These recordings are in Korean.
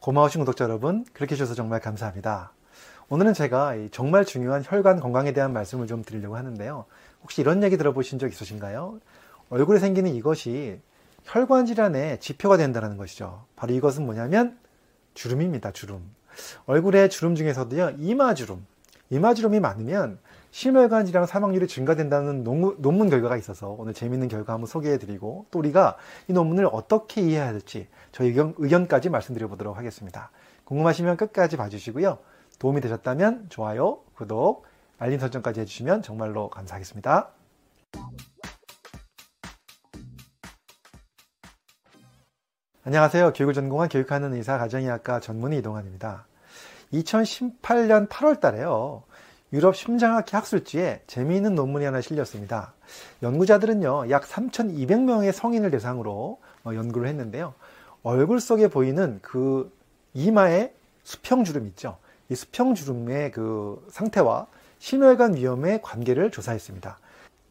고마우신 구독자 여러분, 그렇게 해주셔서 정말 감사합니다. 오늘은 제가 정말 중요한 혈관 건강에 대한 말씀을 좀 드리려고 하는데요. 혹시 이런 얘기 들어보신 적 있으신가요? 얼굴에 생기는 이것이 혈관 질환의 지표가 된다는 것이죠. 바로 이것은 뭐냐면 주름입니다, 주름. 얼굴에 주름 중에서도요, 이마주름. 이마주름이 많으면 심혈관 질환 사망률이 증가된다는 논문, 결과가 있어서 오늘 재미있는 결과 한번 소개해드리고 또 우리가 이 논문을 어떻게 이해해야 될지 저희 의견, 의견까지 말씀드려보도록 하겠습니다. 궁금하시면 끝까지 봐주시고요. 도움이 되셨다면 좋아요, 구독, 알림 설정까지 해주시면 정말로 감사하겠습니다. 안녕하세요. 교육을 전공한 교육하는 의사 가정의학과 전문의 이동환입니다. 2018년 8월 달에요. 유럽 심장학회 학술지에 재미있는 논문이 하나 실렸습니다. 연구자들은요, 약 3,200명의 성인을 대상으로 어, 연구를 했는데요. 얼굴 속에 보이는 그 이마의 수평주름 있죠. 이 수평주름의 그 상태와 심혈관 위험의 관계를 조사했습니다.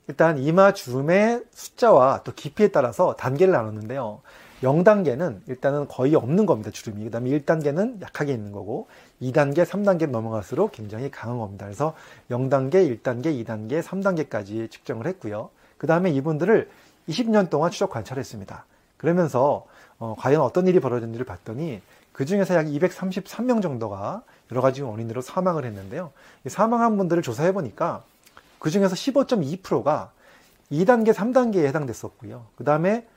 일단 이마 주름의 숫자와 또 깊이에 따라서 단계를 나눴는데요. 0단계는 일단은 거의 없는 겁니다. 주름이. 그 다음에 1단계는 약하게 있는 거고 2단계, 3단계 넘어갈수록 굉장히 강한 겁니다. 그래서 0단계, 1단계, 2단계, 3단계까지 측정을 했고요. 그 다음에 이분들을 20년 동안 추적 관찰했습니다. 그러면서 어, 과연 어떤 일이 벌어졌는지를 봤더니 그 중에서 약 233명 정도가 여러 가지 원인으로 사망을 했는데요. 사망한 분들을 조사해 보니까 그 중에서 15.2%가 2단계, 3단계에 해당됐었고요. 그 다음에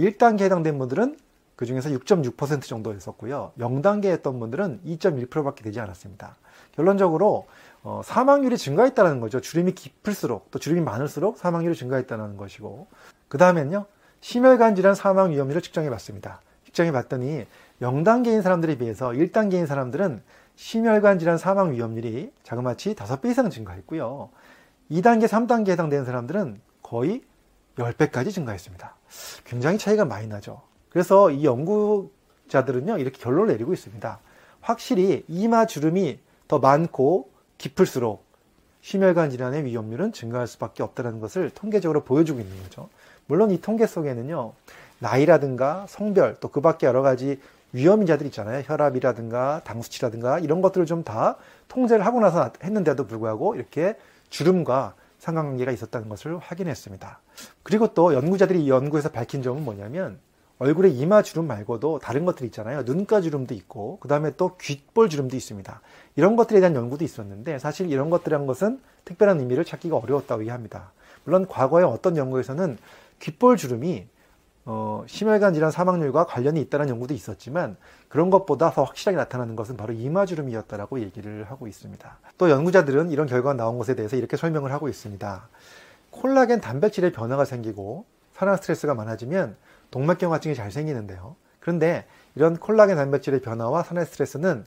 1단계에 해당된 분들은 그 중에서 6.6% 정도 였었고요. 0단계에 했던 분들은 2.1%밖에 되지 않았습니다. 결론적으로 어, 사망률이 증가했다는 거죠. 주름이 깊을수록 또 주름이 많을수록 사망률이 증가했다는 것이고 그 다음엔요. 심혈관 질환 사망 위험률을 측정해 봤습니다. 측정해 봤더니 0단계인 사람들에 비해서 1단계인 사람들은 심혈관 질환 사망 위험률이 자그마치 5배 이상 증가했고요. 2단계, 3단계에 해당되는 사람들은 거의 10배까지 증가했습니다. 굉장히 차이가 많이 나죠. 그래서 이 연구자들은요, 이렇게 결론을 내리고 있습니다. 확실히 이마 주름이 더 많고 깊을수록 심혈관 질환의 위험률은 증가할 수밖에 없다는 것을 통계적으로 보여주고 있는 거죠. 물론 이 통계 속에는요, 나이라든가 성별, 또 그 밖에 여러 가지 위험인자들 있잖아요. 혈압이라든가 당수치라든가 이런 것들을 좀 다 통제를 하고 나서 했는데도 불구하고 이렇게 주름과 상관관계가 있었다는 것을 확인했습니다. 그리고 또 연구자들이 이 연구에서 밝힌 점은 뭐냐면 얼굴에 이마 주름 말고도 다른 것들이 있잖아요. 눈가 주름도 있고 그 다음에 또 귓볼 주름도 있습니다. 이런 것들에 대한 연구도 있었는데 사실 이런 것들이란 것은 특별한 의미를 찾기가 어려웠다고 얘기합니다. 물론 과거에 어떤 연구에서는 귓볼 주름이 어, 심혈관 질환 사망률과 관련이 있다는 연구도 있었지만 그런 것보다 더 확실하게 나타나는 것은 바로 이마주름이었다라고 얘기를 하고 있습니다. 또 연구자들은 이런 결과가 나온 것에 대해서 이렇게 설명을 하고 있습니다. 콜라겐 단백질의 변화가 생기고 산화 스트레스가 많아지면 동맥경화증이 잘 생기는데요. 그런데 이런 콜라겐 단백질의 변화와 산화 스트레스는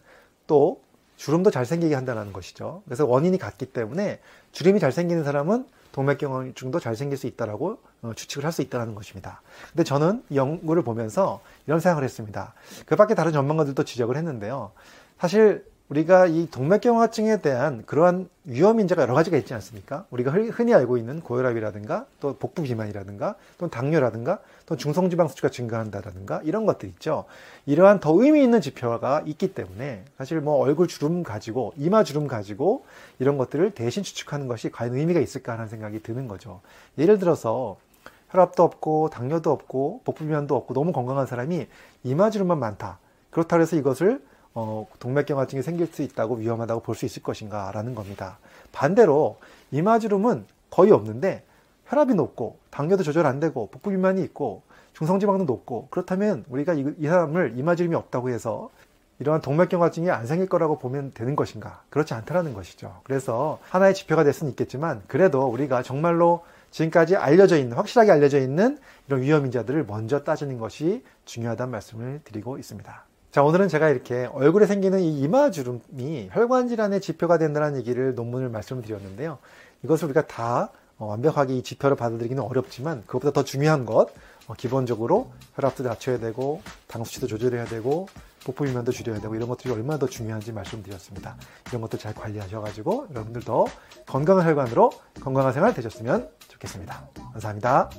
또 주름도 잘 생기게 한다는 것이죠. 그래서 원인이 같기 때문에 주름이 잘 생기는 사람은 동맥경화증도 잘 생길 수 있다라고 어, 추측을 할 수 있다는 것입니다. 근데 저는 이 연구를 보면서 이런 생각을 했습니다. 그 밖에 다른 전문가들도 지적을 했는데요. 사실 우리가 이 동맥경화증에 대한 그러한 위험 인자가 여러 가지가 있지 않습니까? 우리가 흔히 알고 있는 고혈압이라든가 또 복부 비만이라든가 또 당뇨라든가 또 중성지방 수치가 증가한다라든가 이런 것들 있죠. 이러한 더 의미 있는 지표가 있기 때문에 사실 뭐 얼굴 주름 가지고 이마 주름 가지고 이런 것들을 대신 추측하는 것이 과연 의미가 있을까 하는 생각이 드는 거죠. 예를 들어서 혈압도 없고 당뇨도 없고 복부 비만도 없고 너무 건강한 사람이 이마 주름만 많다. 그렇다고 해서 이것을 어, 동맥경화증이 생길 수 있다고 위험하다고 볼 수 있을 것인가 라는 겁니다. 반대로 이마주름은 거의 없는데 혈압이 높고 당뇨도 조절 안 되고 복부 비만이 있고 중성지방도 높고 그렇다면 우리가 이, 이 사람을 이마주름이 없다고 해서 이러한 동맥경화증이 안 생길 거라고 보면 되는 것인가? 그렇지 않다라는 것이죠. 그래서 하나의 지표가 될 수는 있겠지만 그래도 우리가 정말로 지금까지 알려져 있는 확실하게 알려져 있는 이런 위험 인자들을 먼저 따지는 것이 중요하다는 말씀을 드리고 있습니다 자, 오늘은 제가 이렇게 얼굴에 생기는 이 이마 주름이 혈관 질환의 지표가 된다는 얘기를 논문을 말씀을 드렸는데요. 이것을 우리가 다 어, 완벽하게 이 지표를 받아들이기는 어렵지만 그것보다 더 중요한 것 어, 기본적으로 혈압도 낮춰야 되고 당 수치도 조절해야 되고 복부 비만도 줄여야 되고 이런 것들이 얼마나 더 중요한지 말씀드렸습니다. 이런 것들 잘 관리하셔가지고 여러분들 더 건강한 혈관으로 건강한 생활 되셨으면 좋겠습니다. 감사합니다.